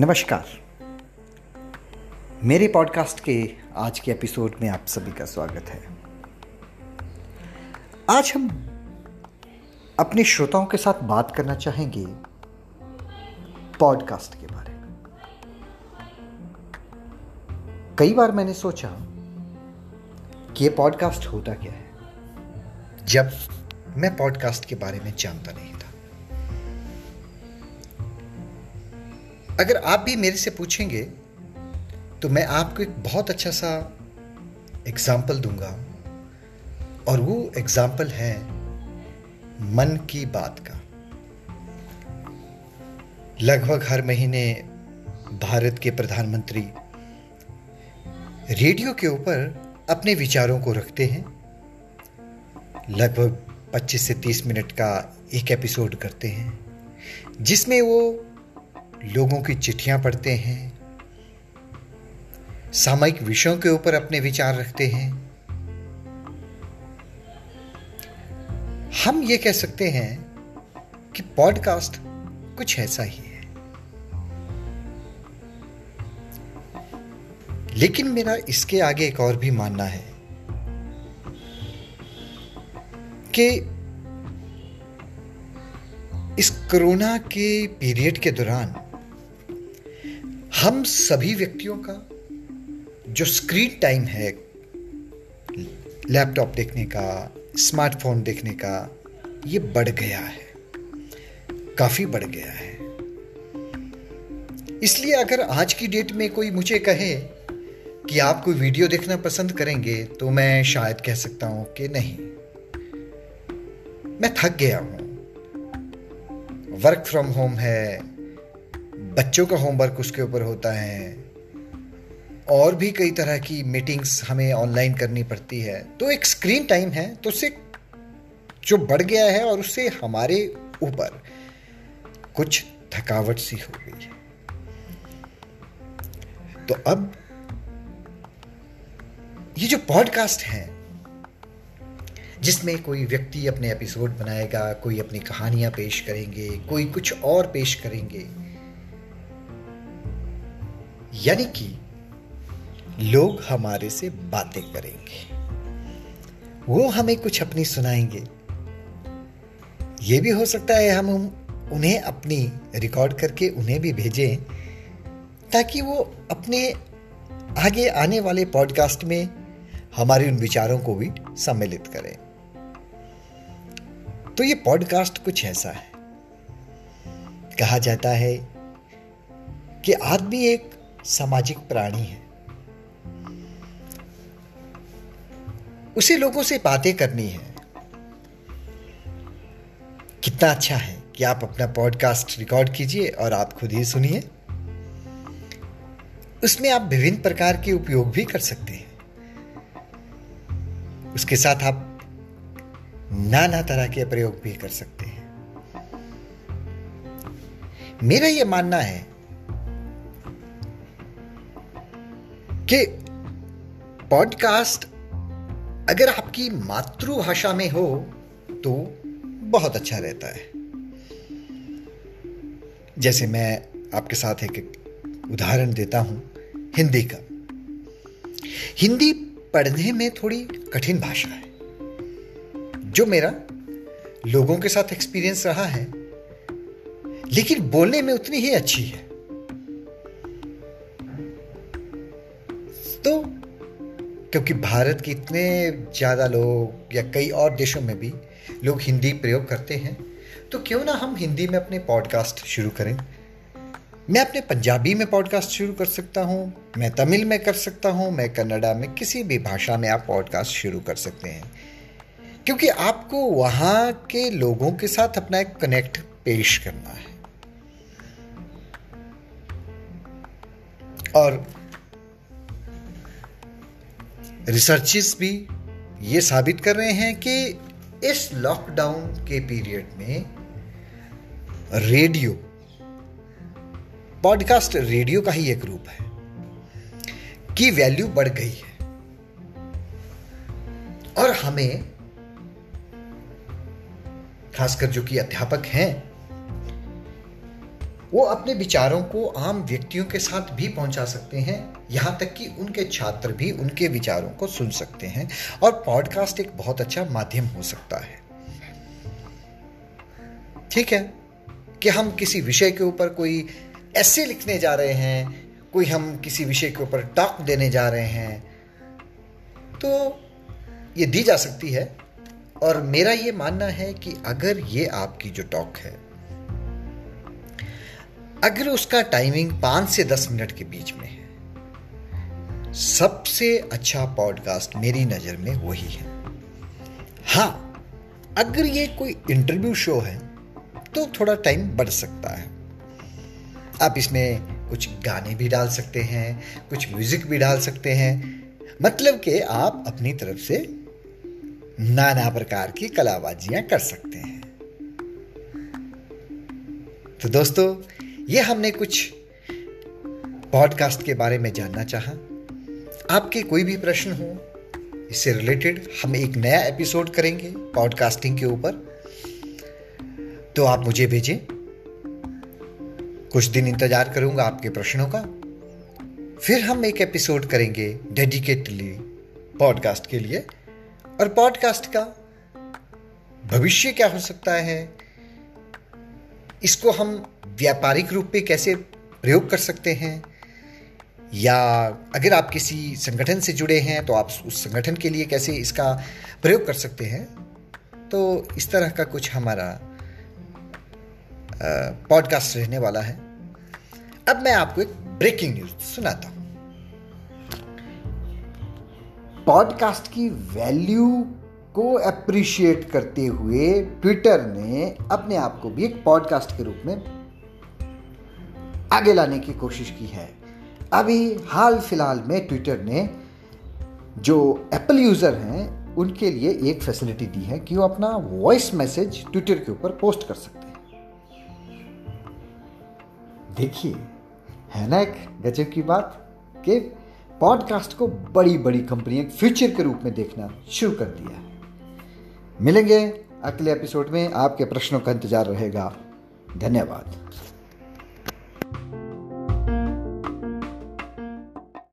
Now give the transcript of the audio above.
नमस्कार। मेरे पॉडकास्ट के आज के एपिसोड में आप सभी का स्वागत है। आज हम अपने श्रोताओं के साथ बात करना चाहेंगे पॉडकास्ट के बारे में। कई बार मैंने सोचा कि ये पॉडकास्ट होता क्या है, जब मैं पॉडकास्ट के बारे में जानता नहीं था। अगर आप भी मेरे से पूछेंगे तो मैं आपको एक बहुत अच्छा सा एग्ज़ाम्पल दूँगा। और वो एग्ज़ाम्पल है मन की बात का। लगभग हर महीने भारत के प्रधानमंत्री रेडियो के ऊपर अपने विचारों को रखते हैं। लगभग 25 से 30 मिनट का एक एपिसोड करते हैं, जिसमें वो लोगों की चिट्ठियाँ पढ़ते हैं, सामयिक विषयों के ऊपर अपने विचार रखते हैं। हम ये कह सकते हैं कि पॉडकास्ट कुछ ऐसा ही है। लेकिन मेरा इसके आगे एक और भी मानना है कि इस कोरोना के पीरियड के दौरान हम सभी व्यक्तियों का जो स्क्रीन टाइम है लैपटॉप देखने का स्मार्टफ़ोन देखने का, ये बढ़ गया है। काफ़ी बढ़ गया है। इसलिए अगर आज की डेट में कोई मुझे कहे कि आप कोई वीडियो देखना पसंद करेंगे तो मैं शायद कह सकता हूँ कि नहीं। मैं थक गया हूँ। वर्क फ्रॉम होम है बच्चों का होमवर्क उसके ऊपर होता है। और भी कई तरह की मीटिंग्स हमें ऑनलाइन करनी पड़ती है। तो एक स्क्रीन टाइम है तो उससे जो बढ़ गया है और उससे हमारे ऊपर कुछ थकावट सी हो गई है। तो अब ये जो पॉडकास्ट है, जिसमें कोई व्यक्ति अपने एपिसोड बनाएगा, कोई अपनी कहानियाँ पेश करेंगे, कोई कुछ और पेश करेंगे यानी कि लोग हमारे से बातें करेंगे। वो हमें कुछ अपनी सुनाएँगे। ये भी हो सकता है हम उन्हें अपनी रिकॉर्ड करके उन्हें भी भेजें, ताकि वो अपने आगे आने वाले पॉडकास्ट में हमारे उन विचारों को भी सम्मिलित करें। तो ये पॉडकास्ट कुछ ऐसा है। कहा जाता है कि आदमी एक सामाजिक प्राणी है। उसे लोगों से बातें करनी है। कितना अच्छा है कि आप अपना पॉडकास्ट रिकॉर्ड कीजिए और आप खुद ही सुनिए। उसमें आप विभिन्न प्रकार के उपयोग भी कर सकते हैं। उसके साथ आप नाना तरह के प्रयोग भी कर सकते हैं। मेरा यह मानना है कि पॉडकास्ट अगर आपकी मातृभाषा में हो तो बहुत अच्छा रहता है। जैसे मैं आपके साथ एक उदाहरण देता हूँ, हिंदी का। हिंदी पढ़ने में थोड़ी कठिन भाषा है। जो मेरा लोगों के साथ एक्सपीरियंस रहा है, लेकिन बोलने में उतनी ही अच्छी है। क्योंकि भारत के इतने ज़्यादा लोग या कई और देशों में भी लोग हिंदी प्रयोग करते हैं तो क्यों ना हम हिंदी में अपने पॉडकास्ट शुरू करें? मैं अपने पंजाबी में पॉडकास्ट शुरू कर सकता हूँ, मैं तमिल में कर सकता हूँ, मैं कन्नड़ा में किसी भी भाषा में आप पॉडकास्ट शुरू कर सकते हैं। क्योंकि आपको वहाँ के लोगों के साथ अपना एक कनेक्ट पेश करना है। और रिसर्चेस भी ये साबित कर रहे हैं कि इस लॉकडाउन के पीरियड में रेडियो पॉडकास्ट रेडियो का ही एक रूप है की वैल्यू बढ़ गई है। और हमें, खासकर जो कि अध्यापक हैं वो अपने विचारों को आम व्यक्तियों के साथ भी पहुँचा सकते हैं। यहाँ तक कि उनके छात्र भी उनके विचारों को सुन सकते हैं और पॉडकास्ट एक बहुत अच्छा माध्यम हो सकता है। ठीक है कि हम किसी विषय के ऊपर कोई ऐसे लिखने जा रहे हैं, कोई हम किसी विषय के ऊपर टॉक देने जा रहे हैं तो ये दी जा सकती है। और मेरा ये मानना है कि अगर ये आपकी जो टॉक है अगर उसका टाइमिंग पाँच से दस मिनट के बीच में है, सबसे अच्छा पॉडकास्ट मेरी नज़र में वही है। हाँ अगर ये कोई इंटरव्यू शो है तो थोड़ा टाइम बढ़ सकता है। आप इसमें कुछ गाने भी डाल सकते हैं, कुछ म्यूज़िक भी डाल सकते हैं। मतलब कि आप अपनी तरफ़ से नाना प्रकार की कलाबाजियाँ कर सकते हैं। तो दोस्तों ये हमने कुछ पॉडकास्ट के बारे में जानना चाहा। आपके कोई भी प्रश्न हो, इससे रिलेटेड हम एक नया एपिसोड करेंगे पॉडकास्टिंग के ऊपर। तो आप मुझे भेजें। कुछ दिन इंतज़ार करूँगा आपके प्रश्नों का। फिर हम एक एपिसोड करेंगे डेडिकेटली पॉडकास्ट के लिए। और पॉडकास्ट का भविष्य क्या हो सकता है, इसको हम व्यापारिक रूप में कैसे प्रयोग कर सकते हैं? या अगर आप किसी संगठन से जुड़े हैं तो आप उस संगठन के लिए कैसे इसका प्रयोग कर सकते हैं? तो इस तरह का कुछ हमारा पॉडकास्ट रहने वाला है। अब मैं आपको एक ब्रेकिंग न्यूज़ सुनाता हूँ। पॉडकास्ट की वैल्यू को अप्रिशिएट करते हुए ट्विटर ने अपने आप को भी एक पॉडकास्ट के रूप में आगे लाने की कोशिश की है। अभी हाल फ़िलहाल में ट्विटर ने जो एप्पल यूज़र हैं, उनके लिए एक फैसिलिटी दी है कि वो अपना वॉइस मैसेज ट्विटर के ऊपर पोस्ट कर सकते हैं। देखिए, है ना एक गजब की बात कि पॉडकास्ट को बड़ी बड़ी कंपनियाँ फ्यूचर के रूप में देखना शुरू कर दिया है। मिलेंगे अगले एपिसोड में। आपके प्रश्नों का इंतज़ार रहेगा। धन्यवाद।